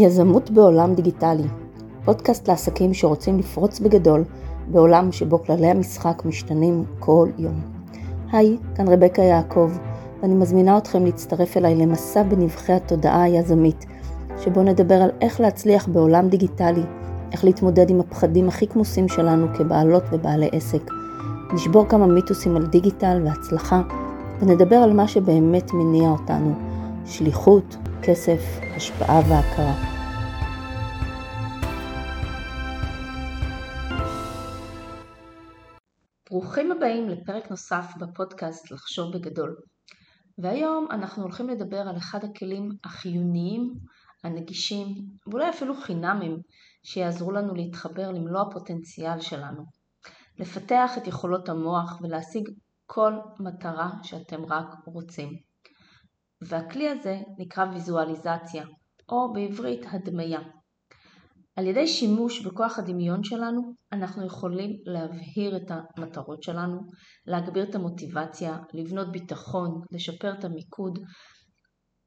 יזמות בעולם דיגיטלי, פודקאסט לעסקים שרוצים לפרוץ בגדול בעולם שבו כללי המשחק משתנים כל יום. היי, כאן רבקה יעקב, ואני מזמינה אתכם להצטרף אליי למסע בנבחי התודעה היזמית, שבו נדבר על איך להצליח בעולם דיגיטלי, איך להתמודד עם הפחדים הכי כמוסים שלנו כבעלות ובעלי עסק. נשבור כמה מיתוסים על דיגיטל והצלחה, ונדבר על מה שבאמת מניע אותנו, שליחות, כסף, השפעה והכרה. ברוכים הבאים לפרק נוסף בפודקאסט לחשוב בגדול. והיום אנחנו הולכים לדבר על אחד הכלים החיוניים, הנגישים, ואולי אפילו חינמים, שיעזרו לנו להתחבר למלוא הפוטנציאל שלנו. לפתח את יכולות המוח ולהשיג כל מטרה שאתם רק רוצים. והכלי הזה נקרא ויזואליזציה, או בעברית הדמיה. על ידי שימוש בכוח הדמיון שלנו, אנחנו יכולים להבהיר את המטרות שלנו, להגביר את המוטיבציה, לבנות ביטחון, לשפר את המיקוד,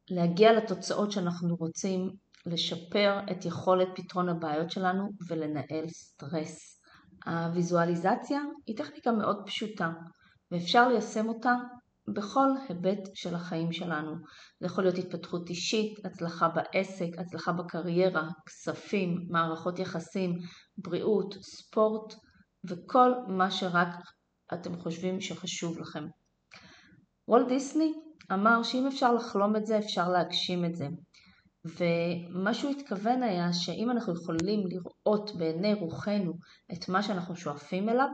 להגיע לתוצאות שאנחנו רוצים, לשפר את יכולת פתרון הבעיות שלנו ולנהל סטרס. הוויזואליזציה היא טכניקה מאוד פשוטה ואפשר ליישם אותה בכל היבט של החיים שלנו. זה יכול להיות התפתחות אישית, הצלחה בעסק, הצלחה בקריירה, כספים, מערכות יחסים, בריאות, ספורט וכל מה שרק אתם חושבים שחשוב לכם. וולט דיסני אמר שאם אפשר לחלום את זה, אפשר להגשים את זה. ומה שהוא התכוון היה שאם אנחנו יכולים לראות בעיני רוחנו את מה שאנחנו שואפים אליו,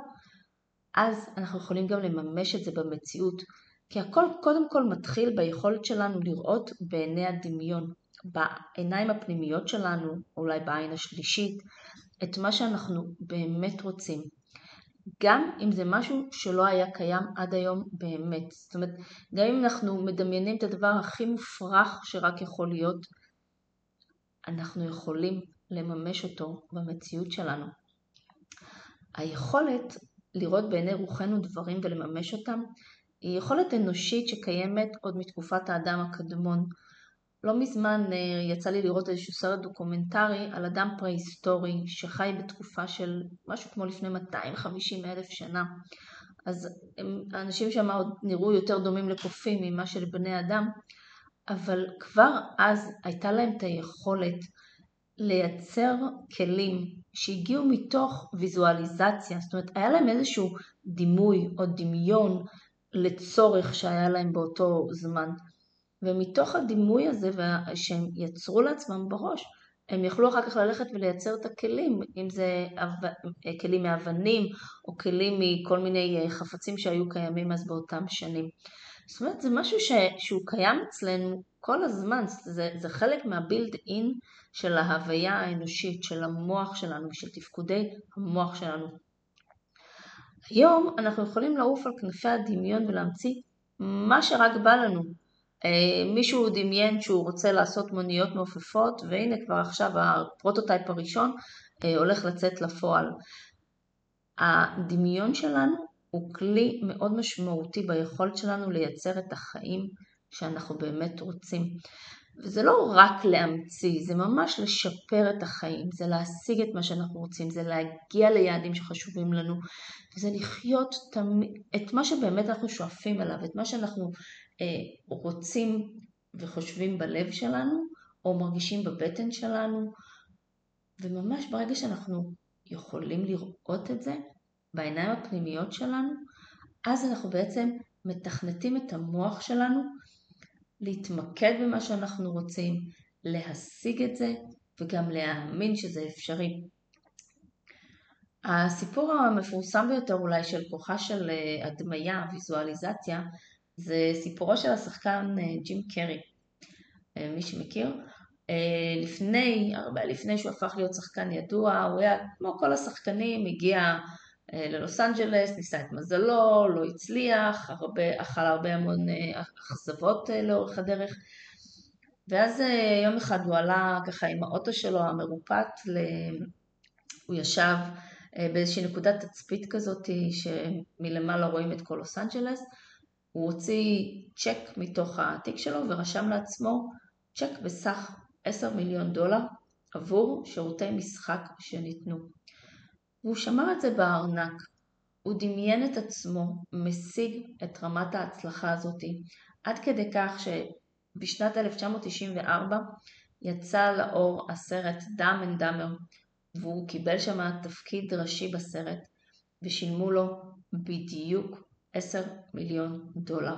אז אנחנו יכולים גם לממש את זה במציאות. כי הכל קודם כל מתחיל ביכולת שלנו לראות בעיני הדמיון, בעיניים הפנימיות שלנו, אולי בעין השלישית, את מה שאנחנו באמת רוצים. גם אם זה משהו שלא היה קיים עד היום באמת. זאת אומרת, גם אם אנחנו מדמיינים את הדבר הכי מופרך שרק יכול להיות, אנחנו יכולים לממש אותו במציאות שלנו. היכולת לראות בעיני רוחנו דברים ולממש אותם היא יכולת אנושית שקיימת עוד מתקופת האדם הקדמון. לא מזמן אה, יצא לי לראות איזשהו סרט דוקומנטרי על אדם פרה-היסטורי שחי בתקופה של משהו כמו לפני 250 אלף שנה. אז האנשים שם עוד נראו יותר דומים לקופים מאשר לבני אדם, אבל כבר אז הייתה להם את היכולת לייצר כלים שהגיעו מתוך ויזואליזציה, זאת אומרת היה להם איזשהו דימוי או דמיון לצורך שהיה להם באותו זמן. ומתוך הדימוי הזה שהם יצרו לעצמם בראש, הם יכלו אחר כך ללכת ולייצר את הכלים, אם זה כלים מאבנים או כלים מכל מיני אה, חפצים שהיו קיימים אז באותם שנים. זאת אומרת, זה משהו ש, שהוא קיים אצלנו כל הזמן, זה, זה חלק מה built-in של ההוויה האנושית, של המוח שלנו ושל תפקודי המוח שלנו. היום אנחנו יכולים לעוף על כנפי הדמיון ולהמציא מה שרק בא לנו. אה, מישהו דמיין שהוא רוצה לעשות מוניות מעופפות והנה כבר עכשיו ה prototype הראשון אה, הולך לצאת לפועל. הדמיון שלנו הוא כלי מאוד משמעותי ביכולת שלנו לייצר את החיים שאנחנו באמת רוצים. וזה לא רק להמציא, זה ממש לשפר את החיים, זה להשיג את מה שאנחנו רוצים, זה להגיע ליעדים שחשובים לנו, וזה לחיות את מה שבאמת אנחנו שואפים אליו, את מה שאנחנו אה, רוצים וחושבים בלב שלנו, או מרגישים בבטן שלנו, וממש ברגע שאנחנו יכולים לראות את זה בעיניים הפנימיות שלנו, אז אנחנו בעצם מתכנתים את המוח שלנו להתמקד במה שאנחנו רוצים, להשיג את זה וגם להאמין שזה אפשרי. הסיפור המפורסם ביותר אולי של כוחה של אה, הדמיה, ויזואליזציה, זה סיפורו של השחקן אה, ג'ים קרי. אה, מי שמכיר, לפני, הרבה לפני שהוא הפך להיות שחקן ידוע, הוא היה כמו כל השחקנים, הגיע ללוס אנג'לס, ניסה את מזלו, לא הצליח, הרבה, אכל הרבה המון אה, אכזבות אה, לאורך הדרך ואז יום אחד הוא עלה ככה עם האוטו שלו המרופט, ל... הוא ישב באיזושהי נקודת תצפית כזאת שמלמעלה רואים את כל לוס אנג'לס, הוא הוציא צ'ק מתוך התיק שלו ורשם לעצמו צ'ק בסך 10 מיליון דולר עבור שירותי משחק שניתנו. והוא שמר את זה בארנק. הוא דמיין את עצמו משיג את רמת ההצלחה הזאתי, עד כדי כך שבשנת 1994 יצא לאור הסרט Dumb and Dumber, והוא קיבל שם תפקיד ראשי בסרט, ושילמו לו בדיוק 10 מיליון דולר.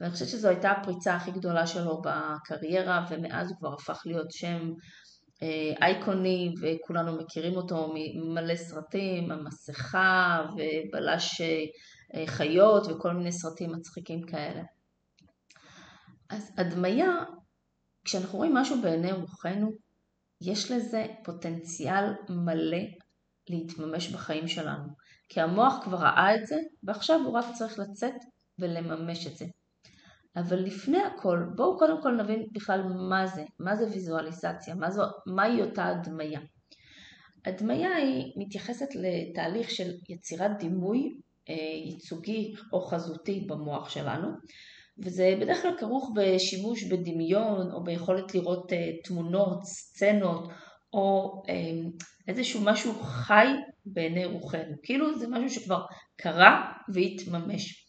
ואני חושבת שזו הייתה הפריצה הכי גדולה שלו בקריירה, ומאז הוא כבר הפך להיות שם אייקוני, וכולנו מכירים אותו ממלא סרטים, המסכה, ובלש אה, חיות, וכל מיני סרטים מצחיקים כאלה. אז הדמיה, כשאנחנו רואים משהו בעיני רוחנו, יש לזה פוטנציאל מלא להתממש בחיים שלנו. כי המוח כבר ראה את זה, ועכשיו הוא רק צריך לצאת ולממש את זה. אבל לפני הכל, בואו קודם כל נבין בכלל מה זה, מה זה ויזואליזציה, מה זו, מהי אותה הדמיה. הדמיה היא מתייחסת לתהליך של יצירת דימוי אה, ייצוגי או חזותי במוח שלנו, וזה בדרך כלל כרוך בשימוש בדמיון או ביכולת לראות אה, תמונות, סצנות או אה, איזשהו משהו חי בעיני רוחנו, כאילו זה משהו שכבר קרה והתממש.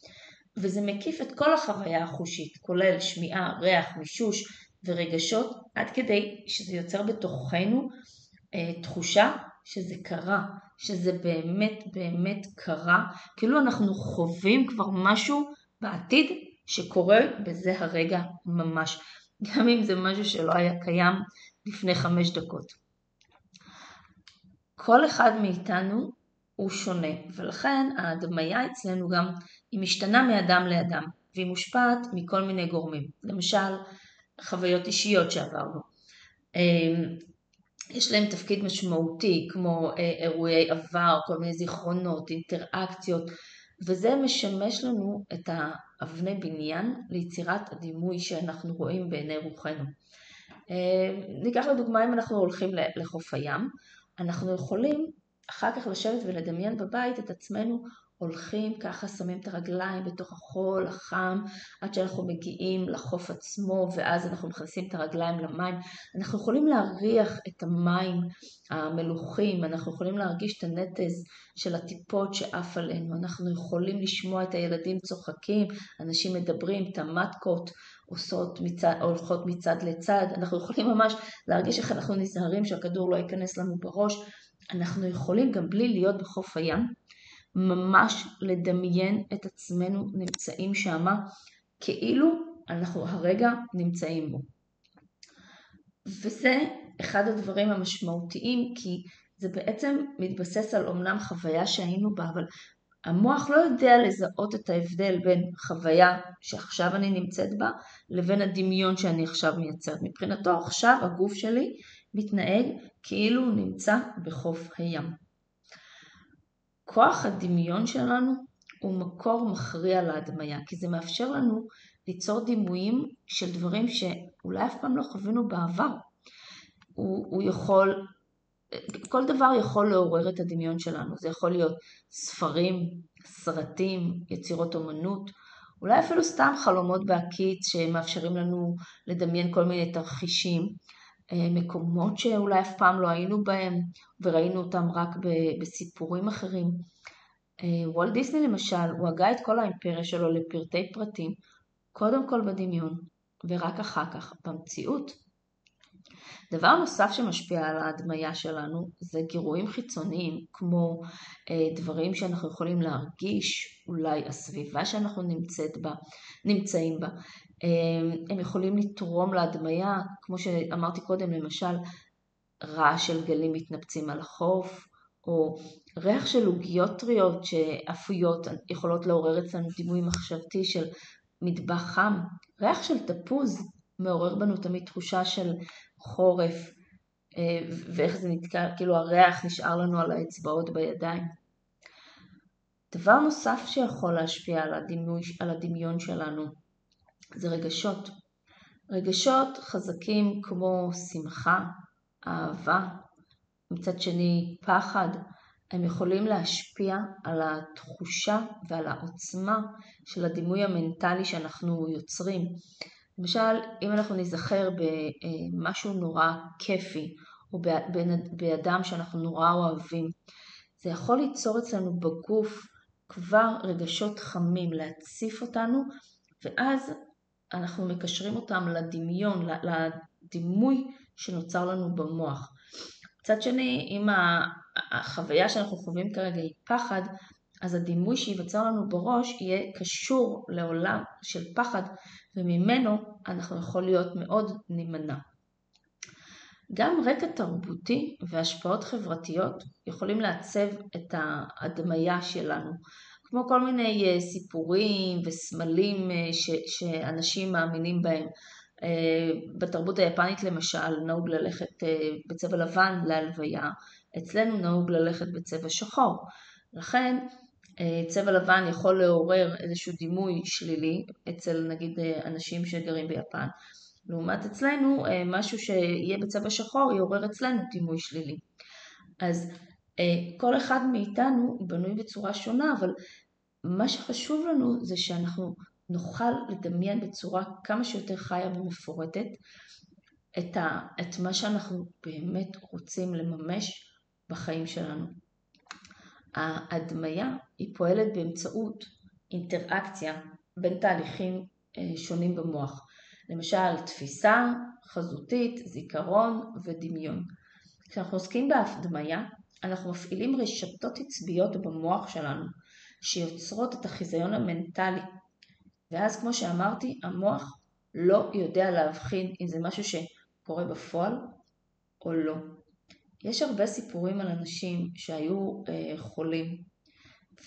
וזה מקיף את כל החוויה החושית, כולל שמיעה, ריח, מישוש ורגשות, עד כדי שזה יוצר בתוכנו אה, תחושה שזה קרה, שזה באמת באמת קרה, כאילו אנחנו חווים כבר משהו בעתיד שקורה בזה הרגע ממש, גם אם זה משהו שלא היה קיים לפני חמש דקות. כל אחד מאיתנו הוא שונה, ולכן ההדמיה אצלנו גם היא משתנה מאדם לאדם, והיא מושפעת מכל מיני גורמים, למשל חוויות אישיות שעברנו. אמ, יש להם תפקיד משמעותי כמו אה, אירועי עבר, כל מיני זיכרונות, אינטראקציות, וזה משמש לנו את האבני בניין ליצירת הדימוי שאנחנו רואים בעיני רוחנו. אמ, ניקח לדוגמה אם אנחנו הולכים לחוף הים, אנחנו יכולים אחר כך לשבת ולדמיין בבית את עצמנו הולכים ככה, שמים את הרגליים בתוך החול החם עד שאנחנו מגיעים לחוף עצמו ואז אנחנו מכניסים את הרגליים למים. אנחנו יכולים להריח את המים המלוכים, אנחנו יכולים להרגיש את הנטז של הטיפות שעף עלינו, אנחנו יכולים לשמוע את הילדים צוחקים, אנשים מדברים, את המטקות עושות מצד, הולכות מצד לצד, אנחנו יכולים ממש להרגיש איך אנחנו נזהרים שהכדור לא ייכנס לנו בראש, אנחנו יכולים גם בלי להיות בחוף הים, ממש לדמיין את עצמנו נמצאים שם, כאילו אנחנו הרגע נמצאים בו. וזה אחד הדברים המשמעותיים, כי זה בעצם מתבסס על אומנם חוויה שהיינו בה, אבל המוח לא יודע לזהות את ההבדל בין חוויה שעכשיו אני נמצאת בה, לבין הדמיון שאני עכשיו מייצרת. מבחינתו עכשיו הגוף שלי מתנהג כאילו הוא נמצא בחוף הים. כוח הדמיון שלנו הוא מקור מכריע להדמיה, כי זה מאפשר לנו ליצור דימויים של דברים שאולי אף פעם לא חווינו בעבר. הוא, הוא יכול, כל דבר יכול לעורר את הדמיון שלנו, זה יכול להיות ספרים, סרטים, יצירות אומנות, אולי אפילו סתם חלומות בהקיץ שמאפשרים לנו לדמיין כל מיני תרחישים. אה, מקומות שאולי אף פעם לא היינו בהם וראינו אותם רק בסיפורים אחרים. אה, וולט דיסני למשל, הוא הגה את כל האימפריה שלו לפרטי פרטים, קודם כל בדמיון ורק אחר כך במציאות. דבר נוסף שמשפיע על ההדמיה שלנו זה גירויים חיצוניים כמו אה, דברים שאנחנו יכולים להרגיש, אולי הסביבה שאנחנו נמצאת בה, נמצאים בה. אה, הם יכולים לתרום להדמיה, כמו שאמרתי קודם, למשל רעש של גלים מתנפצים על החוף, או ריח של עוגיות טריות שאפויות יכולות לעורר אצלנו דימוי מחשבתי של מטבח חם, ריח של תפוז מעורר בנו תמיד תחושה של חורף, אה, ואיך זה נתקע, כאילו הריח נשאר לנו על האצבעות בידיים. דבר נוסף שיכול להשפיע על, הדימוי, על הדמיון שלנו זה רגשות. רגשות חזקים כמו שמחה, אהבה, מצד שני פחד, הם יכולים להשפיע על התחושה ועל העוצמה של הדימוי המנטלי שאנחנו יוצרים. למשל, אם אנחנו ניזכר במשהו נורא כיפי, או באדם שאנחנו נורא אוהבים. זה יכול ליצור אצלנו בגוף כבר רגשות חמים, להציף אותנו, ואז אנחנו מקשרים אותם לדמיון, לדימוי שנוצר לנו במוח. מצד שני, אם החוויה שאנחנו חווים כרגע היא פחד, אז הדימוי שייווצר לנו בראש יהיה קשור לעולם של פחד, וממנו אנחנו יכול להיות מאוד נימנע. גם רקע תרבותי והשפעות חברתיות יכולים לעצב את ההדמיה שלנו, כמו כל מיני אה, סיפורים וסמלים אה, ש, שאנשים מאמינים בהם. אה, בתרבות היפנית למשל נהוג ללכת בצבע לבן להלוויה, אצלנו נהוג ללכת בצבע שחור. לכן צבע לבן יכול לעורר איזשהו דימוי שלילי אצל נגיד אנשים שגרים ביפן, לעומת אצלנו משהו שיהיה בצבע שחור יעורר אצלנו דימוי שלילי. אז כל אחד מאיתנו בנוי בצורה שונה, אבל מה שחשוב לנו זה שאנחנו נוכל לדמיין בצורה כמה שיותר חיה ומפורטת את, ה, את מה שאנחנו באמת רוצים לממש בחיים שלנו. ההדמיה היא פועלת באמצעות אינטראקציה בין תהליכים אה, שונים במוח. למשל תפיסה, חזותית, זיכרון ודמיון. כשאנחנו עוסקים בהדמיה, אנחנו מפעילים רשתות עצביות במוח שלנו, שיוצרות את החיזיון המנטלי. ואז כמו שאמרתי, המוח לא יודע להבחין אם זה משהו שקורה בפועל או לא. יש הרבה סיפורים על אנשים שהיו אה, חולים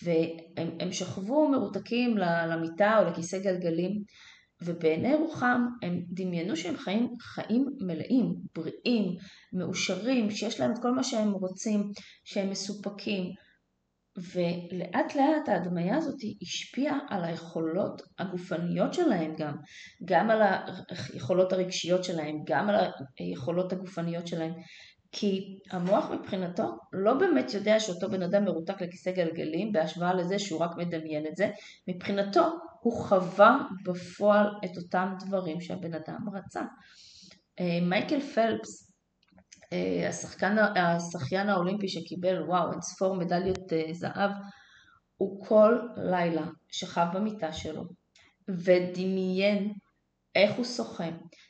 והם שכבו מרותקים למיטה או לכיסא גלגלים ובעיני רוחם הם דמיינו שהם חיים חיים מלאים, בריאים, מאושרים, שיש להם את כל מה שהם רוצים, שהם מסופקים, ולאט לאט ההדמיה הזאת השפיעה על היכולות הגופניות שלהם גם, גם על היכולות הרגשיות שלהם, גם על היכולות הגופניות שלהם, כי המוח מבחינתו לא באמת יודע שאותו בן אדם מרותק לכיסא גלגלים בהשוואה לזה שהוא רק מדמיין את זה, מבחינתו הוא חווה בפועל את אותם דברים שהבן אדם רצה. אה, מייקל פלפס אה, השחקן, השחיין האולימפי שקיבל וואו אין ספור מדליות אה, זהב הוא כל לילה שכב במיטה שלו ודמיין איך הוא שוחה,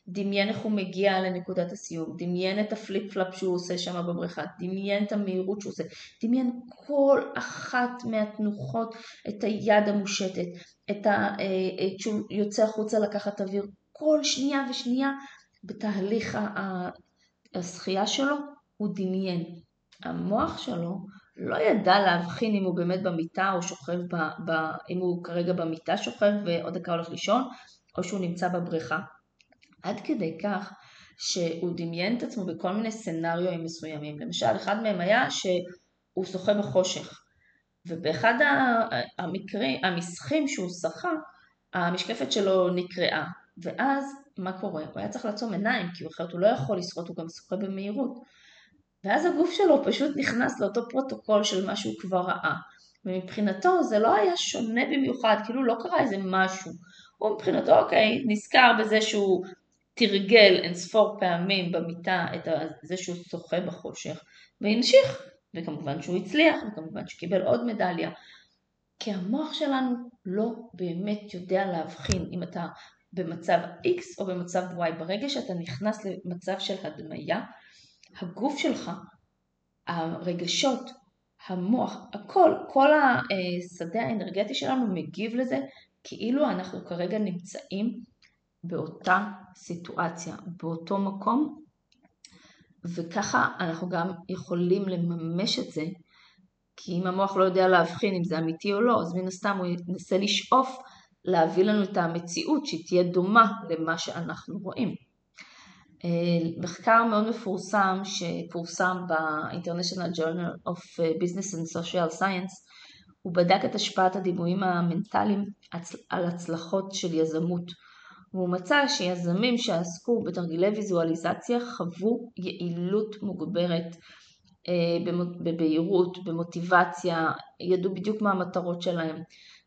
דמיין איך הוא מגיע לנקודת הסיום, דמיין את ה flip flap שהוא עושה שם בבריכה, דמיין את המהירות שהוא עושה, דמיין כל אחת מהתנוחות, את היד המושטת, את ה... אה, שהוא יוצא החוצה לקחת אוויר, כל שנייה ושנייה בתהליך השחייה שלו הוא דמיין. המוח שלו לא ידע להבחין אם הוא באמת במיטה או שוכב, ב, ב, אם הוא כרגע במיטה שוכב ועוד דקה הולך לישון, או שהוא נמצא בבריכה. עד כדי כך שהוא דמיין את עצמו בכל מיני סצנריואים מסוימים. למשל, אחד מהם היה שהוא שוחה בחושך, ובאחד המקרים, המסכים שהוא שחה, המשקפת שלו נקרעה, ואז מה קורה? הוא היה צריך לעצום עיניים, כי אחרת הוא לא יכול לשחות, הוא גם שוחה במהירות. ואז הגוף שלו פשוט נכנס לאותו פרוטוקול של מה שהוא כבר ראה. ומבחינתו זה לא היה שונה במיוחד, כאילו לא קרה איזה משהו. הוא מבחינתו, אוקיי, נזכר בזה שהוא תרגל אין ספור פעמים במיטה את זה שהוא שוחה בחושך, והמשיך, וכמובן שהוא הצליח, וכמובן שקיבל עוד מדליה. כי המוח שלנו לא באמת יודע להבחין אם אתה במצב X או במצב Y. ברגע שאתה נכנס למצב של הדמיה, הגוף שלך, הרגשות, המוח, הכל, כל השדה האנרגטי שלנו מגיב לזה כאילו אנחנו כרגע נמצאים באותה סיטואציה, באותו מקום, וככה אנחנו גם יכולים לממש את זה, כי אם המוח לא יודע להבחין אם זה אמיתי או לא, אז מן הסתם הוא ינסה לשאוף להביא לנו את המציאות שהיא תהיה דומה למה שאנחנו רואים. אה, מחקר מאוד מפורסם שפורסם ב-International Journal of Business and Social Science הוא בדק את השפעת הדימויים המנטליים על הצלחות של יזמות והוא מצא שיזמים שעסקו בתרגילי ויזואליזציה חוו יעילות מוגברת אה, בבהירות, במוטיבציה, ידעו בדיוק מה המטרות שלהם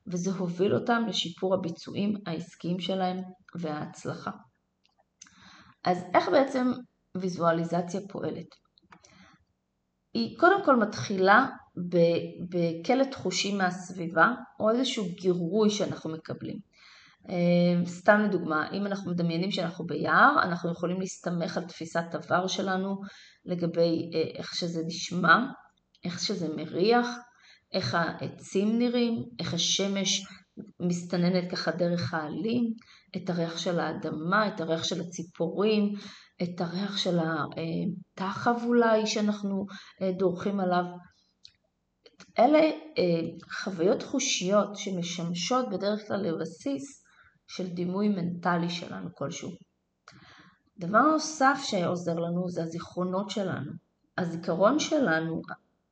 וזה הוביל אותם לשיפור הביצועים העסקיים שלהם וההצלחה. אז איך בעצם ויזואליזציה פועלת? היא קודם כל מתחילה בקלט חושי מהסביבה או איזשהו גירוי שאנחנו מקבלים. אה, סתם לדוגמה, אם אנחנו מדמיינים שאנחנו ביער, אנחנו יכולים להסתמך על תפיסת עבר שלנו לגבי אה, איך שזה נשמע, איך שזה מריח, איך העצים נראים, איך השמש מסתננת ככה דרך העלים, את הריח של האדמה, את הריח של הציפורים, את הריח של התחב אולי שאנחנו אה, דורכים עליו. אלה חוויות חושיות שמשמשות בדרך כלל לבסיס של דימוי מנטלי שלנו כלשהו. דבר נוסף שעוזר לנו זה הזיכרונות שלנו. הזיכרון שלנו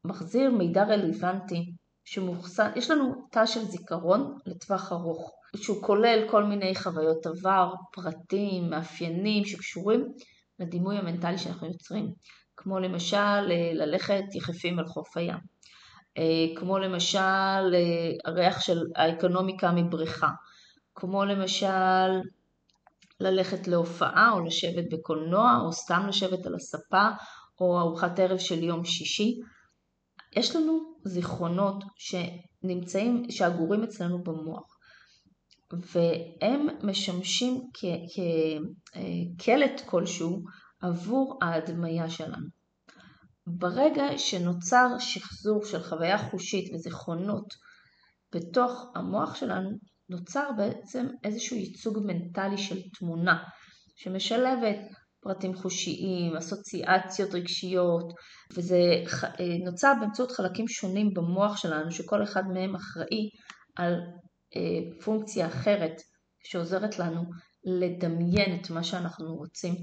מחזיר מידע רלוונטי שמוחסן, יש לנו תא של זיכרון לטווח ארוך, שהוא כולל כל מיני חוויות עבר, פרטים, מאפיינים שקשורים לדימוי המנטלי שאנחנו יוצרים, כמו למשל ללכת יחפים על חוף הים, אה, כמו למשל הריח של האקונומיקה מבריכה, כמו למשל ללכת להופעה או לשבת בקולנוע או סתם לשבת על הספה או ארוחת ערב של יום שישי. יש לנו זיכרונות שנמצאים, שאגורים אצלנו במוח והם משמשים כקלט כלשהו עבור ההדמיה שלנו. ברגע שנוצר שחזור של חוויה חושית וזיכרונות בתוך המוח שלנו, נוצר בעצם איזשהו ייצוג מנטלי של תמונה שמשלבת פרטים חושיים, אסוציאציות רגשיות, וזה אה, נוצר באמצעות חלקים שונים במוח שלנו, שכל אחד מהם אחראי על אה, פונקציה אחרת שעוזרת לנו לדמיין את מה שאנחנו רוצים.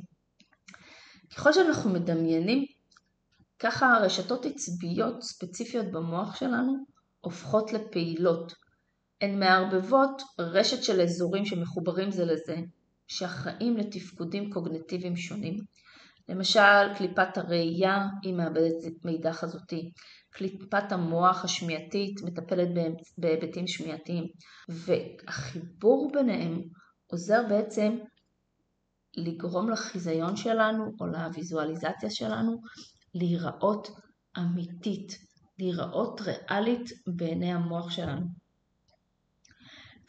ככל שאנחנו מדמיינים, ככה הרשתות עצביות ספציפיות במוח שלנו הופכות לפעילות, הן מערבבות רשת של אזורים שמחוברים זה לזה, שאחראים לתפקודים קוגנטיביים שונים. למשל, קליפת הראייה היא מאבדת מידע חזותי, קליפת המוח השמיעתית מטפלת בהיבטים שמיעתיים, והחיבור ביניהם עוזר בעצם לגרום לחיזיון שלנו או לוויזואליזציה שלנו להיראות אמיתית, להיראות ריאלית בעיני המוח שלנו.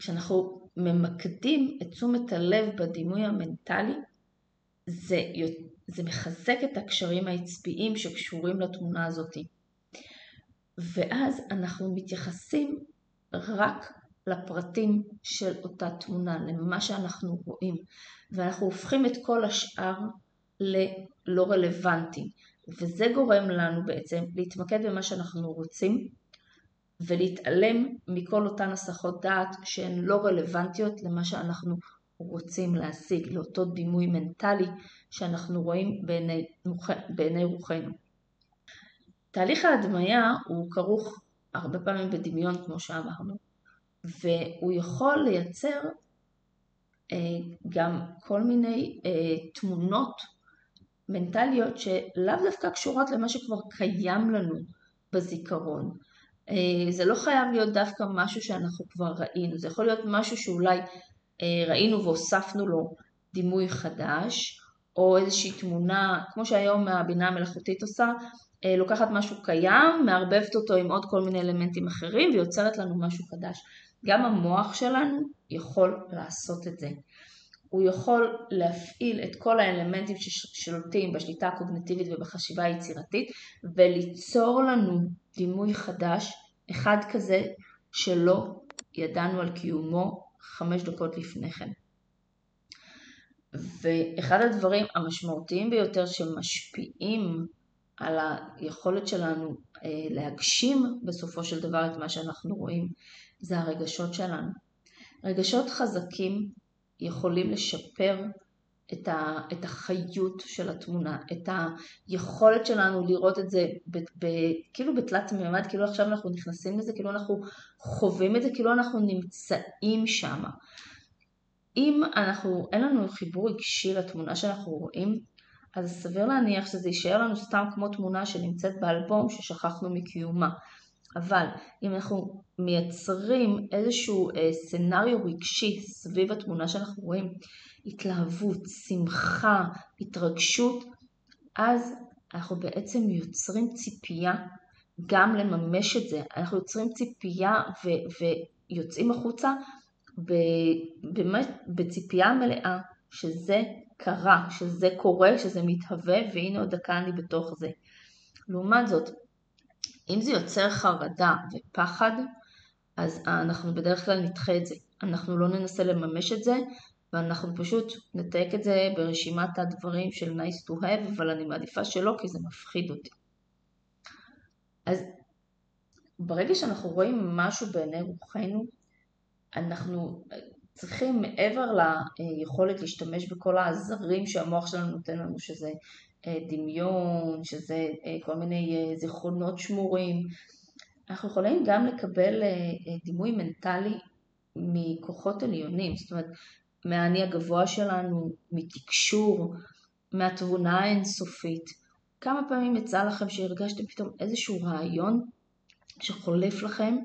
כשאנחנו ממקדים את תשומת הלב בדימוי המנטלי, זה, זה מחזק את הקשרים העצביים שקשורים לתמונה הזאת. ואז אנחנו מתייחסים רק לפרטים של אותה תמונה, למה שאנחנו רואים, ואנחנו הופכים את כל השאר ללא רלוונטי, וזה גורם לנו בעצם להתמקד במה שאנחנו רוצים ולהתעלם מכל אותן הסחות דעת שהן לא רלוונטיות למה שאנחנו רוצים להשיג, לאותו דימוי מנטלי שאנחנו רואים בעיני, בעיני רוחנו. תהליך ההדמיה הוא כרוך הרבה פעמים בדמיון כמו שאמרנו, והוא יכול לייצר אה, גם כל מיני אה, תמונות מנטליות שלאו דווקא קשורות למה שכבר קיים לנו בזיכרון. אה, זה לא חייב להיות דווקא משהו שאנחנו כבר ראינו, זה יכול להיות משהו שאולי אה, ראינו והוספנו לו דימוי חדש, או איזושהי תמונה, כמו שהיום הבינה המלאכותית עושה, אה, לוקחת משהו קיים, מערבבת אותו עם עוד כל מיני אלמנטים אחרים ויוצרת לנו משהו חדש. גם המוח שלנו יכול לעשות את זה. הוא יכול להפעיל את כל האלמנטים ששולטים בשליטה הקוגניטיבית ובחשיבה היצירתית וליצור לנו דימוי חדש, אחד כזה שלא ידענו על קיומו חמש דקות לפני כן. ואחד הדברים המשמעותיים ביותר שמשפיעים על היכולת שלנו אה, להגשים בסופו של דבר את מה שאנחנו רואים זה הרגשות שלנו. רגשות חזקים יכולים לשפר את, ה, את החיות של התמונה, את היכולת שלנו לראות את זה ב, ב, כאילו בתלת מימד, כאילו עכשיו אנחנו נכנסים לזה, כאילו אנחנו חווים את זה, כאילו אנחנו נמצאים שם. אם אנחנו, אין לנו חיבור רגשי לתמונה שאנחנו רואים, אז סביר להניח שזה יישאר לנו סתם כמו תמונה שנמצאת באלבום ששכחנו מקיומה. אבל אם אנחנו מייצרים איזשהו אה, סנאריו רגשי סביב התמונה שאנחנו רואים, התלהבות, שמחה, התרגשות, אז אנחנו בעצם יוצרים ציפייה גם לממש את זה. אנחנו יוצרים ציפייה ו- ויוצאים החוצה באמת בציפייה מלאה שזה קרה, שזה קורה, שזה מתהווה, והנה עוד דקה אני בתוך זה. לעומת זאת, אם זה יוצר חרדה ופחד, אז אנחנו בדרך כלל נדחה את זה. אנחנו לא ננסה לממש את זה, ואנחנו פשוט נתייק את זה ברשימת הדברים של nice to have, אבל אני מעדיפה שלא, כי זה מפחיד אותי. אז ברגע שאנחנו רואים משהו בעיני רוחנו, אנחנו צריכים מעבר ליכולת להשתמש בכל העזרים שהמוח שלנו נותן לנו, שזה אה, דמיון, שזה אה, כל מיני אה, זיכרונות שמורים, אנחנו יכולים גם לקבל דימוי מנטלי מכוחות עליונים, זאת אומרת מהאני הגבוה שלנו, מתקשור, מהתבונה האינסופית. כמה פעמים יצא לכם שהרגשתם פתאום איזשהו רעיון שחולף לכם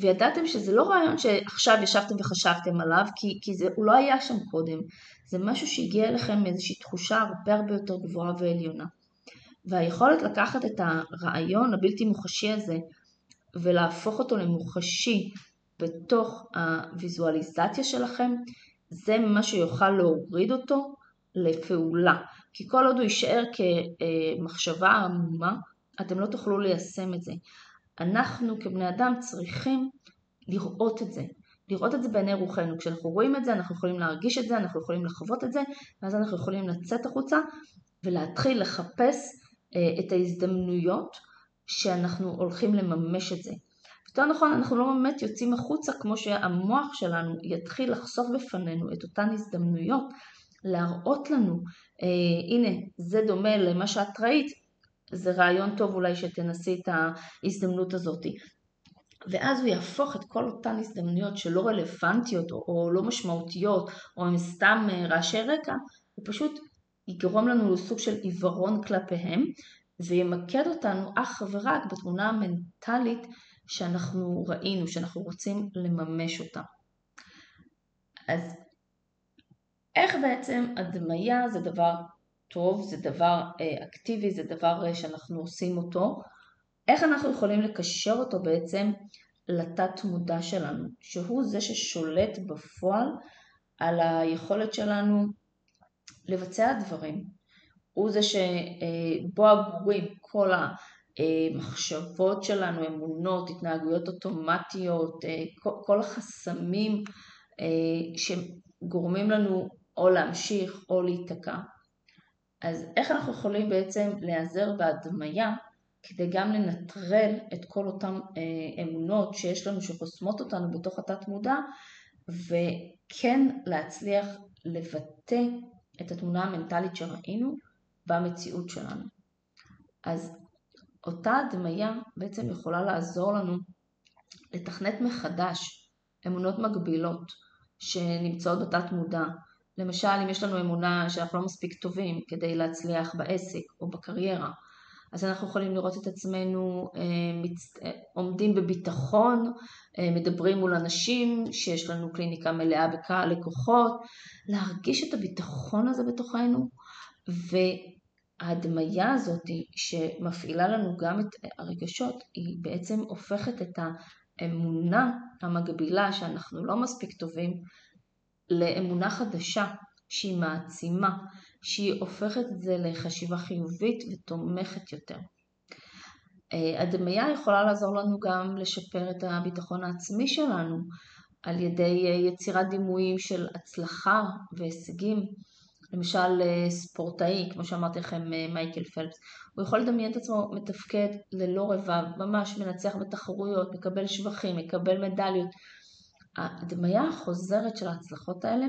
וידעתם שזה לא רעיון שעכשיו ישבתם וחשבתם עליו, כי, כי זה, הוא לא היה שם קודם. זה משהו שהגיע אליכם מאיזושהי תחושה הרבה הרבה יותר גבוהה ועליונה. והיכולת לקחת את הרעיון הבלתי מוחשי הזה ולהפוך אותו למוחשי בתוך הוויזואליזציה שלכם, זה מה שיוכל להוריד אותו לפעולה. כי כל עוד הוא יישאר כמחשבה עמומה, אתם לא תוכלו ליישם את זה. אנחנו כבני אדם צריכים לראות את זה, לראות את זה בעיני רוחנו. כשאנחנו רואים את זה, אנחנו יכולים להרגיש את זה, אנחנו יכולים לחוות את זה, ואז אנחנו יכולים לצאת החוצה ולהתחיל לחפש אה, את ההזדמנויות שאנחנו הולכים לממש את זה. יותר נכון, אנחנו לא באמת יוצאים החוצה כמו שהמוח שלנו יתחיל לחשוף בפנינו את אותן הזדמנויות, להראות לנו, אה, הנה, זה דומה למה שאת ראית, זה רעיון טוב אולי שתנסי את ההזדמנות הזאת. ואז הוא יהפוך את כל אותן הזדמנויות שלא רלוונטיות או, או לא משמעותיות או הם סתם אה, רעשי רקע, הוא פשוט יגרום לנו לסוג של עיוורון כלפיהם וימקד אותנו אך ורק בתמונה המנטלית שאנחנו ראינו, שאנחנו רוצים לממש אותה. אז איך בעצם הדמיה זה דבר טוב, זה דבר אה, אקטיבי, זה דבר אה, שאנחנו עושים אותו. איך אנחנו יכולים לקשר אותו בעצם לתת מודע שלנו, שהוא זה ששולט בפועל על היכולת שלנו לבצע דברים. הוא זה שבו אגורים כל המחשבות שלנו, אמונות, התנהגויות אוטומטיות, אה, כל החסמים שגורמים לנו או להמשיך או להיתקע. אז איך אנחנו יכולים בעצם להיעזר בהדמיה כדי גם לנטרל את כל אותן אה, אמונות שיש לנו שחוסמות אותנו בתוך התת מודע וכן להצליח לבטא את התמונה המנטלית שראינו במציאות שלנו. אז אותה הדמיה בעצם יכולה לעזור לנו לתכנת מחדש אמונות מגבילות שנמצאות בתת מודע למשל, אם יש לנו אמונה שאנחנו לא מספיק טובים כדי להצליח בעסק או בקריירה, אז אנחנו יכולים לראות את עצמנו אה, מצ... אה, עומדים בביטחון, אה, מדברים מול אנשים, שיש לנו קליניקה מלאה בקהל לקוחות, להרגיש את הביטחון הזה בתוכנו, וההדמיה הזאת שמפעילה לנו גם את הרגשות, היא בעצם הופכת את האמונה המגבילה שאנחנו לא מספיק טובים לאמונה חדשה שהיא מעצימה, שהיא הופכת את זה לחשיבה חיובית ותומכת יותר. אה, הדמיה יכולה לעזור לנו גם לשפר את הביטחון העצמי שלנו על ידי אה, יצירת דימויים של הצלחה והישגים. למשל אה, ספורטאי, כמו שאמרתי לכם, מייקל פלפס, הוא יכול לדמיין את עצמו מתפקד ללא רבב, ממש מנצח בתחרויות, מקבל שבחים, מקבל מדליות, ההדמיה החוזרת של ההצלחות האלה,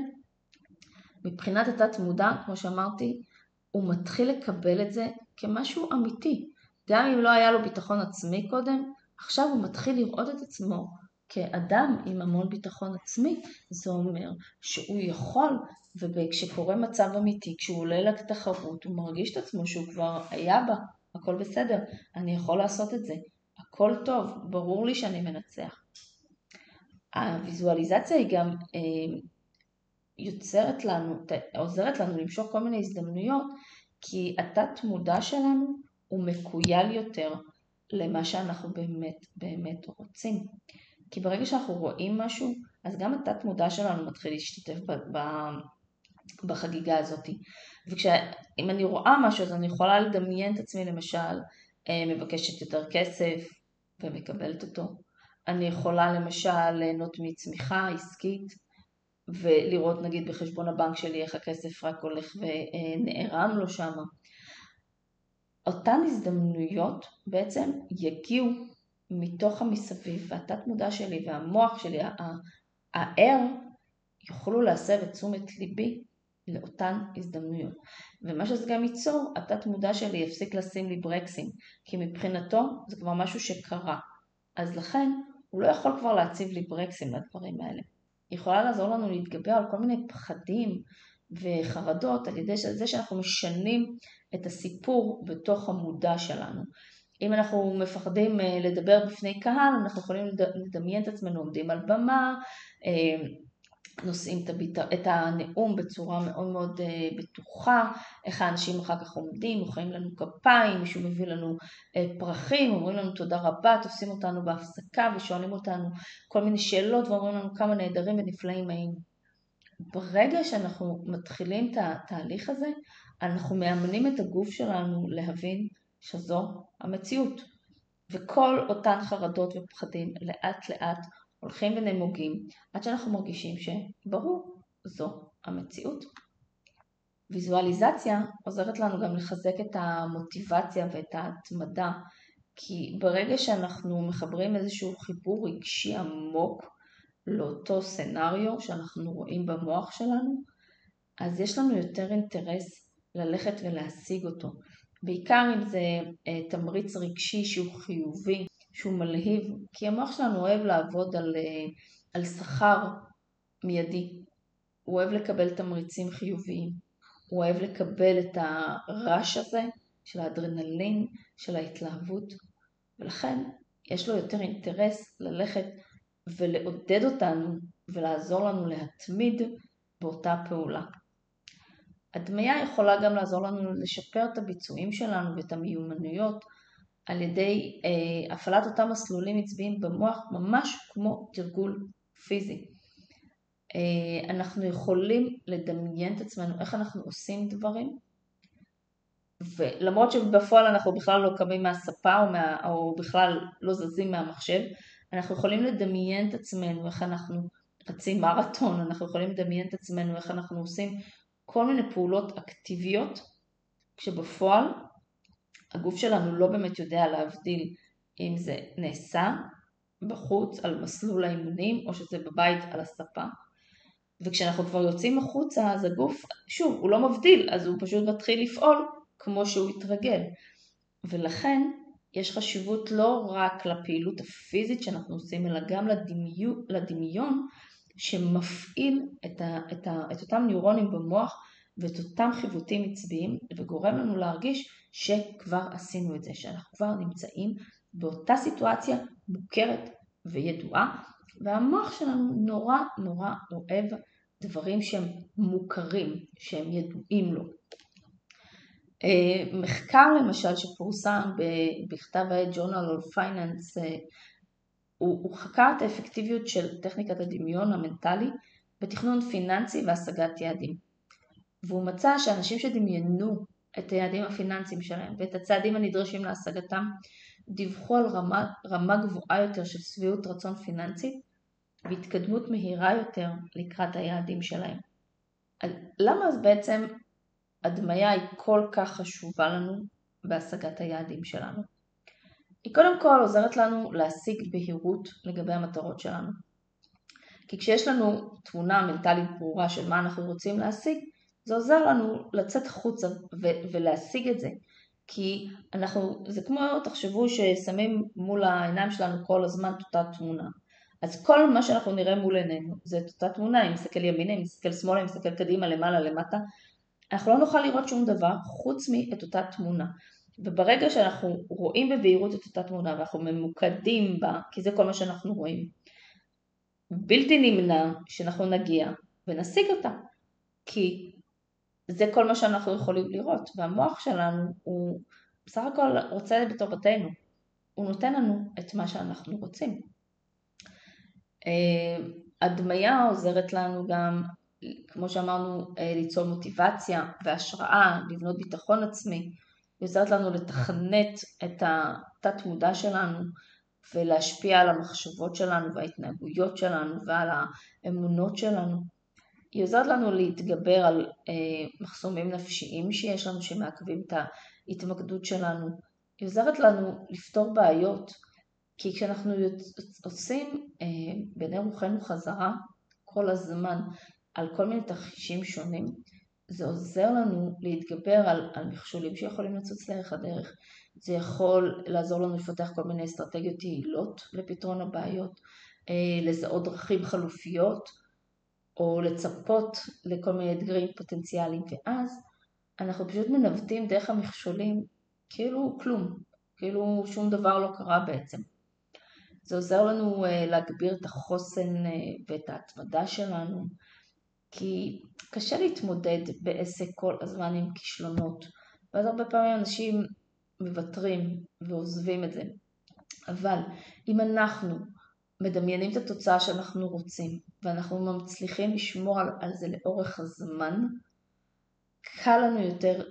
מבחינת התת מודע, כמו שאמרתי, הוא מתחיל לקבל את זה כמשהו אמיתי. גם אם לא היה לו ביטחון עצמי קודם, עכשיו הוא מתחיל לראות את עצמו כאדם עם המון ביטחון עצמי. זה אומר שהוא יכול, וכשקורה מצב אמיתי, כשהוא עולה לתחרות, הוא מרגיש את עצמו שהוא כבר היה בה, הכל בסדר, אני יכול לעשות את זה, הכל טוב, ברור לי שאני מנצח. הוויזואליזציה היא גם אה, יוצרת לנו, עוזרת לנו למשוך כל מיני הזדמנויות, כי התת מודע שלנו הוא מקוייל יותר למה שאנחנו באמת באמת רוצים. כי ברגע שאנחנו רואים משהו, אז גם התת מודע שלנו מתחיל להשתתף בחגיגה הזאת. ואם אני רואה משהו אז אני יכולה לדמיין את עצמי למשל אה, מבקשת יותר כסף ומקבלת אותו. אני יכולה למשל ליהנות מצמיחה עסקית ולראות נגיד בחשבון הבנק שלי איך הכסף רק הולך ונערם לו שמה. אותן הזדמנויות בעצם יגיעו מתוך המסביב והתת מודע שלי והמוח שלי, הער, יוכלו להסב את תשומת ליבי לאותן הזדמנויות. ומה שזה גם ייצור, התת מודע שלי יפסיק לשים לי ברקסים, כי מבחינתו זה כבר משהו שקרה. אז לכן הוא לא יכול כבר להציב לי ברקסים לדברים האלה. היא יכולה לעזור לנו להתגבר על כל מיני פחדים וחרדות על ידי זה שאנחנו משנים את הסיפור בתוך המודע שלנו. אם אנחנו מפחדים אה, לדבר בפני קהל, אנחנו יכולים לדמיין את עצמנו עומדים על במה, אה, נושאים את הנאום בצורה מאוד מאוד אה, בטוחה, איך האנשים אחר כך עומדים, מוחאים לנו כפיים, מישהו מביא לנו פרחים, אומרים לנו תודה רבה, תופסים אותנו בהפסקה ושואלים אותנו כל מיני שאלות ואומרים לנו כמה נהדרים ונפלאים היינו. ברגע שאנחנו מתחילים את התהליך הזה, אנחנו מאמנים את הגוף שלנו להבין שזו המציאות. וכל אותן חרדות ופחדים לאט לאט הולכים ונמוגים עד שאנחנו מרגישים שברור, זו המציאות. ויזואליזציה עוזרת לנו גם לחזק את המוטיבציה ואת ההתמדה כי ברגע שאנחנו מחברים איזשהו חיבור רגשי עמוק לאותו סנאריו שאנחנו רואים במוח שלנו, אז יש לנו יותר אינטרס ללכת ולהשיג אותו. בעיקר אם זה אה, תמריץ רגשי שהוא חיובי, שהוא מלהיב, כי המוח שלנו אוהב לעבוד על, אה, על שכר מיידי. הוא אוהב לקבל תמריצים חיוביים, הוא אוהב לקבל את הרעש הזה של האדרנלין, של ההתלהבות, ולכן יש לו יותר אינטרס ללכת ולעודד אותנו ולעזור לנו להתמיד באותה פעולה. הדמיה יכולה גם לעזור לנו לשפר את הביצועים שלנו ואת המיומנויות על ידי אה, הפעלת אותם מסלולים עצביים במוח ממש כמו תרגול פיזי. אה, אנחנו יכולים לדמיין את עצמנו איך אנחנו עושים דברים ולמרות שבפועל אנחנו בכלל לא קמים מהספה או, מה, או בכלל לא זזים מהמחשב, אנחנו יכולים לדמיין את עצמנו איך אנחנו רצים מרתון, אנחנו יכולים לדמיין את עצמנו איך אנחנו עושים כל מיני פעולות אקטיביות, כשבפועל הגוף שלנו לא באמת יודע להבדיל אם זה נעשה בחוץ על מסלול האימונים או שזה בבית על הספה. וכשאנחנו כבר יוצאים החוצה אז הגוף, שוב, הוא לא מבדיל, אז הוא פשוט מתחיל לפעול כמו שהוא התרגל. ולכן יש חשיבות לא רק לפעילות הפיזית שאנחנו עושים, אלא גם לדמיון, לדמיון שמפעיל את, ה, את, ה, את אותם ניורונים במוח ואת אותם חיווטים עצביים וגורם לנו להרגיש שכבר עשינו את זה, שאנחנו כבר נמצאים באותה סיטואציה מוכרת וידועה והמוח שלנו נורא נורא אוהב דברים שהם מוכרים, שהם ידועים לו. אה, מחקר למשל שפורסם בכתב העת Journal of Finance אה, הוא, הוא חקר את האפקטיביות של טכניקת הדמיון המנטלי בתכנון פיננסי והשגת יעדים. והוא מצא שאנשים שדמיינו את היעדים הפיננסיים שלהם ואת הצעדים הנדרשים להשגתם דיווחו על רמה, רמה גבוהה יותר של שביעות רצון פיננסית והתקדמות מהירה יותר לקראת היעדים שלהם. למה אז בעצם הדמיה היא כל כך חשובה לנו בהשגת היעדים שלנו? היא קודם כל עוזרת לנו להשיג בהירות לגבי המטרות שלנו. כי כשיש לנו תמונה מנטלית ברורה של מה אנחנו רוצים להשיג, זה עוזר לנו לצאת החוצה ולהשיג את זה. כי אנחנו, זה כמו, תחשבו ששמים מול העיניים שלנו כל הזמן את אותה תמונה. אז כל מה שאנחנו נראה מול עינינו זה את אותה תמונה, אם נסתכל ימינה, אם נסתכל שמאלה, אם נסתכל קדימה, למעלה, למטה, אנחנו לא נוכל לראות שום דבר חוץ מאת אותה תמונה. וברגע שאנחנו רואים בבהירות את אותה תמונה ואנחנו ממוקדים בה, כי זה כל מה שאנחנו רואים, בלתי נמנע שאנחנו נגיע ונשיג אותה. כי זה כל מה שאנחנו יכולים לראות, והמוח שלנו הוא בסך הכל רוצה בטובתנו. הוא נותן לנו את מה שאנחנו רוצים. אה, הדמיה עוזרת לנו גם, כמו שאמרנו, אה, ליצור מוטיבציה והשראה, לבנות ביטחון עצמי. היא עוזרת לנו לתכנת את התת מודע שלנו ולהשפיע על המחשבות שלנו וההתנהגויות שלנו ועל האמונות שלנו. היא עוזרת לנו להתגבר על אה, מחסומים נפשיים שיש לנו שמעכבים את ההתמקדות שלנו. היא עוזרת לנו לפתור בעיות, כי כשאנחנו עושים אה, בעיני רוחנו חזרה כל הזמן על כל מיני תרחישים שונים, זה עוזר לנו להתגבר על, על מכשולים שיכולים לצוץ לערך הדרך. זה יכול לעזור לנו לפתח כל מיני אסטרטגיות יעילות לפתרון הבעיות, אה, לזהות דרכים חלופיות, או לצפות לכל מיני אתגרים פוטנציאליים, ואז אנחנו פשוט מנווטים דרך המכשולים כאילו כלום, כאילו שום דבר לא קרה בעצם. זה עוזר לנו אה, להגביר את החוסן אה, ואת ההתמדה שלנו, כי קשה להתמודד בעסק כל הזמן עם כישלונות, ואז הרבה פעמים אנשים מוותרים ועוזבים את זה. אבל אם אנחנו מדמיינים את התוצאה שאנחנו רוצים, ואנחנו מצליחים לשמור על, על זה לאורך הזמן, קל לנו יותר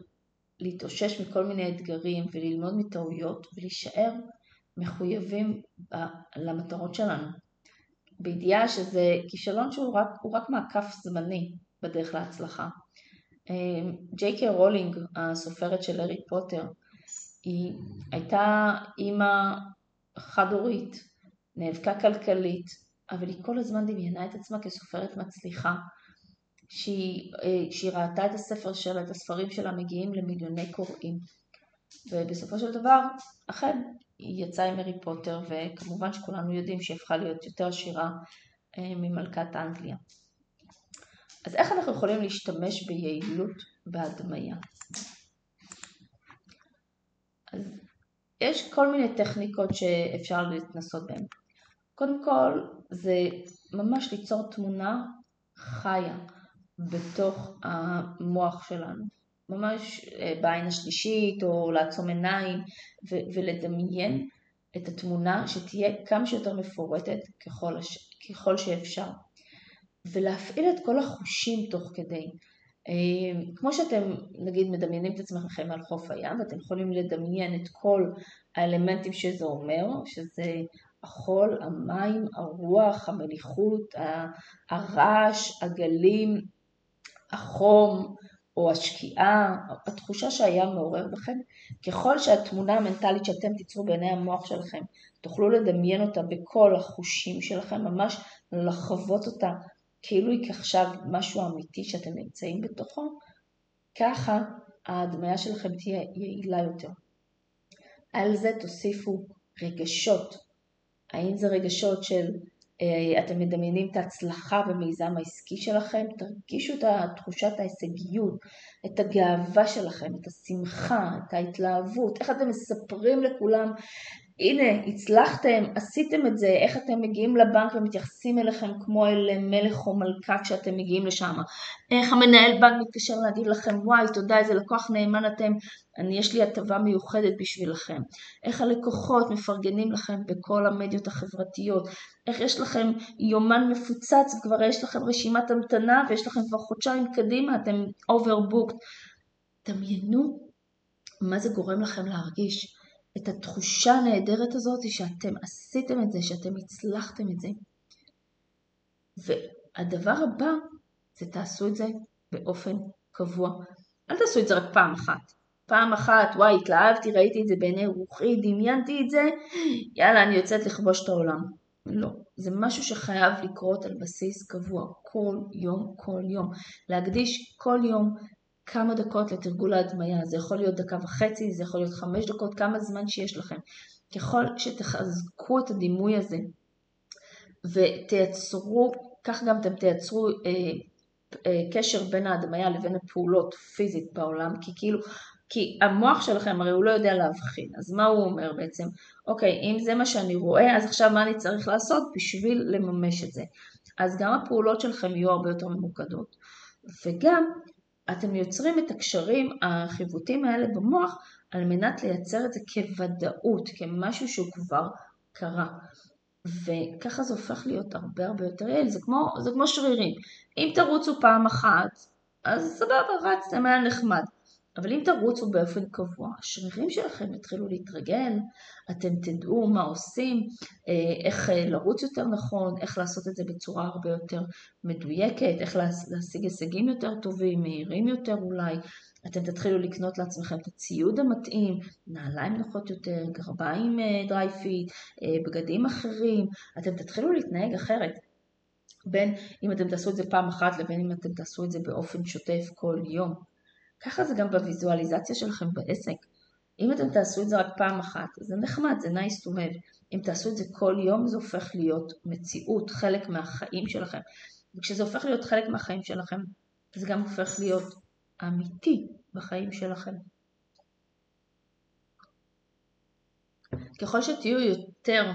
להתאושש מכל מיני אתגרים וללמוד מטעויות ולהישאר מחויבים למטרות שלנו. בידיעה שזה כישלון שהוא רק, רק מעקף זמני בדרך להצלחה. אמ, ג'יי קיי רולינג, הסופרת של הארי פוטר, היא הייתה אימא חד-הורית, נאבקה כלכלית, אבל היא כל הזמן דמיינה את עצמה כסופרת מצליחה, שהיא, אה, שהיא ראתה את הספר שלה, את הספרים שלה מגיעים למיליוני קוראים. ובסופו של דבר, אכן, היא יצאה עם הארי פוטר, וכמובן שכולנו יודעים שהיא הפכה להיות יותר עשירה אה, ממלכת אנגליה. אז איך אנחנו יכולים להשתמש ביעילות בהדמיה? אז יש כל מיני טכניקות שאפשר להתנסות בהן. קודם כל, זה ממש ליצור תמונה חיה בתוך המוח שלנו. ממש אה, בעין השלישית או לעצום עיניים ו- ולדמיין את התמונה שתהיה כמה שיותר מפורטת ככל, הש- ככל שאפשר ולהפעיל את כל החושים תוך כדי. אה, כמו שאתם נגיד מדמיינים את עצמכם על חוף הים ואתם יכולים לדמיין את כל האלמנטים שזה אומר, שזה החול, המים, הרוח, המליחות, הרעש, הגלים, החום, או השקיעה, התחושה שהיה מעורר בכם, ככל שהתמונה המנטלית שאתם תיצרו בעיני המוח שלכם, תוכלו לדמיין אותה בכל החושים שלכם, ממש לחוות אותה כאילו היא עכשיו משהו אמיתי שאתם נמצאים בתוכו, ככה ההדמיה שלכם תהיה יעילה יותר. על זה תוסיפו רגשות. האם זה רגשות של אה, אתם מדמיינים את ההצלחה במיזם העסקי שלכם, תרגישו את תחושת ההישגיות, את הגאווה שלכם, את השמחה, את ההתלהבות, איך אתם מספרים לכולם הנה, הצלחתם, עשיתם את זה, איך אתם מגיעים לבנק ומתייחסים אליכם כמו אל מלך או מלכה כשאתם מגיעים לשם. איך המנהל בנק מתקשר להגיד לכם, וואי, תודה, איזה לקוח נאמן אתם, אני, יש לי הטבה מיוחדת בשבילכם. איך הלקוחות מפרגנים לכם בכל המדיות החברתיות. איך יש לכם יומן מפוצץ, כבר יש לכם רשימת המתנה ויש לכם כבר חודשיים קדימה, אתם overbooked. דמיינו מה זה גורם לכם להרגיש. את התחושה הנהדרת הזאת שאתם עשיתם את זה, שאתם הצלחתם את זה. והדבר הבא זה תעשו את זה באופן קבוע. אל תעשו את זה רק פעם אחת. פעם אחת, וואי, התלהבתי, ראיתי את זה בעיני רוחי, דמיינתי את זה, יאללה, אני יוצאת לכבוש את העולם. לא, זה משהו שחייב לקרות על בסיס קבוע, כל יום, כל יום. להקדיש כל יום כמה דקות לתרגול ההדמיה, זה יכול להיות דקה וחצי, זה יכול להיות חמש דקות, כמה זמן שיש לכם. ככל שתחזקו את הדימוי הזה ותייצרו, כך גם אתם תייצרו אה, אה, קשר בין ההדמיה לבין הפעולות פיזית בעולם, כי כאילו, כי המוח שלכם הרי הוא לא יודע להבחין, אז מה הוא אומר בעצם? אוקיי, אם זה מה שאני רואה, אז עכשיו מה אני צריך לעשות בשביל לממש את זה? אז גם הפעולות שלכם יהיו הרבה יותר ממוקדות. וגם אתם יוצרים את הקשרים החיווטים האלה במוח על מנת לייצר את זה כוודאות, כמשהו שהוא כבר קרה. וככה זה הופך להיות הרבה הרבה יותר יעיל, זה כמו, זה כמו שרירים. אם תרוצו פעם אחת, אז סבבה, רצתם, היה נחמד. אבל אם תרוצו באופן קבוע, השרירים שלכם יתחילו להתרגל, אתם תדעו מה עושים, אה, איך אה, לרוץ יותר נכון, איך לעשות את זה בצורה הרבה יותר מדויקת, איך להשיג הישגים יותר טובים, מהירים יותר אולי. אתם תתחילו לקנות לעצמכם את הציוד המתאים, נעליים נוחות יותר, גרביים דרי אה, בגדים אחרים, אתם תתחילו להתנהג אחרת. בין אם אתם תעשו את זה פעם אחת לבין אם אתם תעשו את זה באופן שוטף כל יום. ככה זה גם בוויזואליזציה שלכם בעסק. אם אתם תעשו את זה רק פעם אחת, זה נחמד, זה nice to have. אם תעשו את זה כל יום, זה הופך להיות מציאות, חלק מהחיים שלכם. וכשזה הופך להיות חלק מהחיים שלכם, זה גם הופך להיות אמיתי בחיים שלכם. ככל שתהיו יותר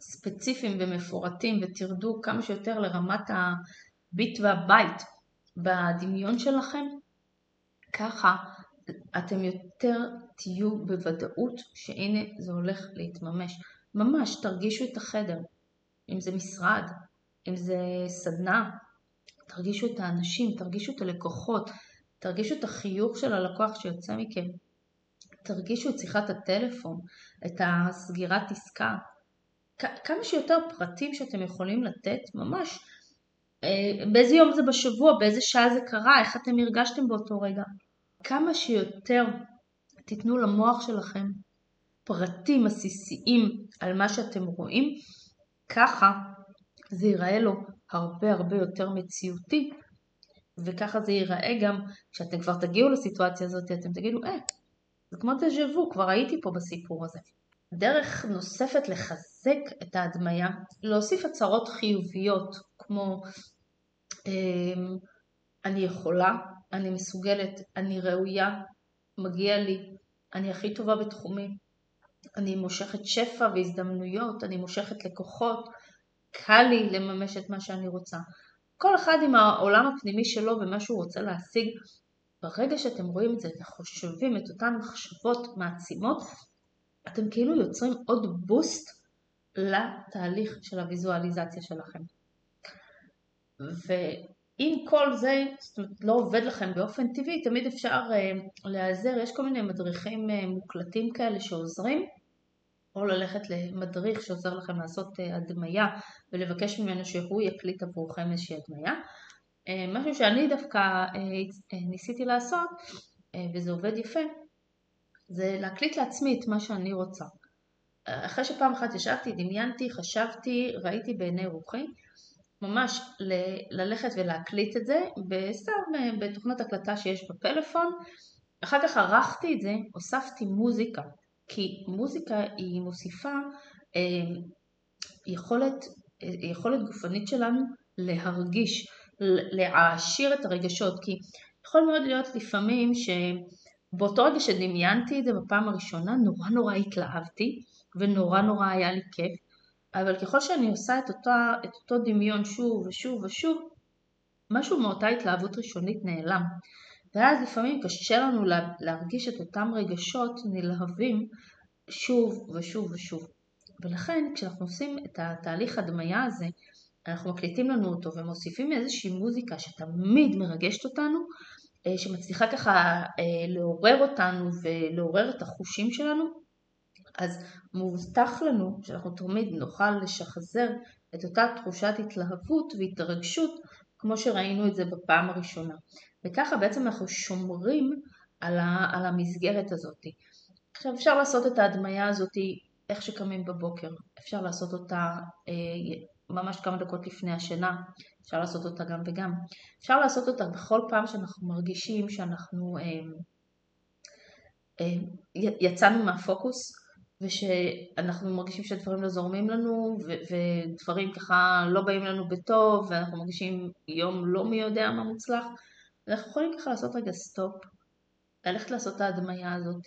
ספציפיים ומפורטים ותרדו כמה שיותר לרמת הביט והבית בדמיון שלכם, ככה אתם יותר תהיו בוודאות שהנה זה הולך להתממש. ממש תרגישו את החדר, אם זה משרד, אם זה סדנה, תרגישו את האנשים, תרגישו את הלקוחות, תרגישו את החיוך של הלקוח שיוצא מכם, תרגישו את שיחת הטלפון, את הסגירת עסקה, כמה שיותר פרטים שאתם יכולים לתת, ממש באיזה יום זה בשבוע, באיזה שעה זה קרה, איך אתם הרגשתם באותו רגע. כמה שיותר תיתנו למוח שלכם פרטים עסיסיים על מה שאתם רואים, ככה זה ייראה לו הרבה הרבה יותר מציאותי, וככה זה ייראה גם כשאתם כבר תגיעו לסיטואציה הזאת, אתם תגידו, אה, זה כמו דז'ה וו, כבר הייתי פה בסיפור הזה. דרך נוספת לחזק את ההדמיה, להוסיף הצהרות חיוביות כמו אמ, אני יכולה, אני מסוגלת, אני ראויה, מגיע לי, אני הכי טובה בתחומי, אני מושכת שפע והזדמנויות, אני מושכת לקוחות, קל לי לממש את מה שאני רוצה. כל אחד עם העולם הפנימי שלו ומה שהוא רוצה להשיג. ברגע שאתם רואים את זה וחושבים את אותן מחשבות מעצימות, אתם כאילו יוצרים עוד בוסט לתהליך של הוויזואליזציה שלכם. ואם כל זה זאת אומרת, לא עובד לכם באופן טבעי, תמיד אפשר uh, להיעזר, יש כל מיני מדריכים uh, מוקלטים כאלה שעוזרים, או ללכת למדריך שעוזר לכם לעשות uh, הדמיה ולבקש ממנו שהוא יקליט עבורכם איזושהי הדמיה. Uh, משהו שאני דווקא uh, ניסיתי לעשות, uh, וזה עובד יפה, זה להקליט לעצמי את מה שאני רוצה. אחרי שפעם אחת ישבתי, דמיינתי, חשבתי, ראיתי בעיני רוחי, ממש ל- ללכת ולהקליט את זה בסתם בתוכנת הקלטה שיש בפלאפון, אחר כך ערכתי את זה, הוספתי מוזיקה, כי מוזיקה היא מוסיפה אה, יכולת, אה, יכולת גופנית שלנו להרגיש, להעשיר את הרגשות, כי יכול מאוד להיות לפעמים ש... באותו רגע שדמיינתי את זה בפעם הראשונה, נורא נורא התלהבתי ונורא נורא היה לי כיף, אבל ככל שאני עושה את, אותה, את אותו דמיון שוב ושוב ושוב, משהו מאותה התלהבות ראשונית נעלם. ואז לפעמים קשה לנו להרגיש את אותם רגשות נלהבים שוב ושוב ושוב. ולכן כשאנחנו עושים את התהליך הדמיה הזה, אנחנו מקליטים לנו אותו ומוסיפים איזושהי מוזיקה שתמיד מרגשת אותנו, שמצליחה ככה אה, לעורר אותנו ולעורר את החושים שלנו, אז מובטח לנו שאנחנו תמיד נוכל לשחזר את אותה תחושת התלהבות והתרגשות כמו שראינו את זה בפעם הראשונה. וככה בעצם אנחנו שומרים על המסגרת הזאת. עכשיו אפשר לעשות את ההדמיה הזאת איך שקמים בבוקר, אפשר לעשות אותה אה, ממש כמה דקות לפני השינה, אפשר לעשות אותה גם וגם. אפשר לעשות אותה בכל פעם שאנחנו מרגישים שאנחנו אה, אה, יצאנו מהפוקוס ושאנחנו מרגישים שדברים לא זורמים לנו ו- ודברים ככה לא באים לנו בטוב ואנחנו מרגישים יום לא מי יודע מה מוצלח אנחנו יכולים ככה לעשות רגע סטופ, ללכת לעשות את ההדמיה הזאת,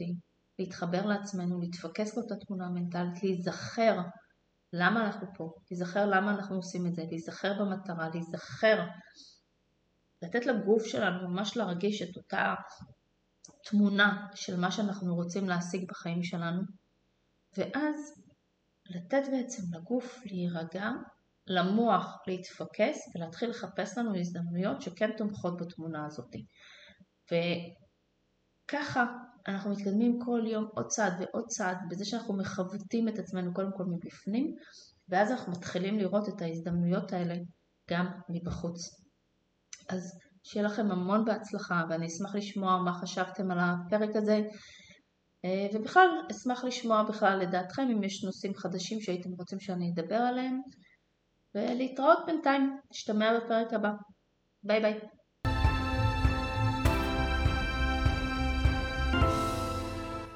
להתחבר לעצמנו, להתפקס באותה תמונה מנטלית, להיזכר למה אנחנו פה, להיזכר למה אנחנו עושים את זה, להיזכר במטרה, להיזכר, לתת לגוף שלנו ממש להרגיש את אותה תמונה של מה שאנחנו רוצים להשיג בחיים שלנו, ואז לתת בעצם לגוף להירגע, למוח להתפקס ולהתחיל לחפש לנו הזדמנויות שכן תומכות בתמונה הזאת. וככה אנחנו מתקדמים כל יום עוד צעד ועוד צעד בזה שאנחנו מכבדים את עצמנו קודם כל מבפנים, ואז אנחנו מתחילים לראות את ההזדמנויות האלה גם מבחוץ. אז שיהיה לכם המון בהצלחה ואני אשמח לשמוע מה חשבתם על הפרק הזה אה, ובכלל אשמח לשמוע בכלל לדעתכם אם יש נושאים חדשים שהייתם רוצים שאני אדבר עליהם ולהתראות בינתיים, נשתמע בפרק הבא. ביי ביי.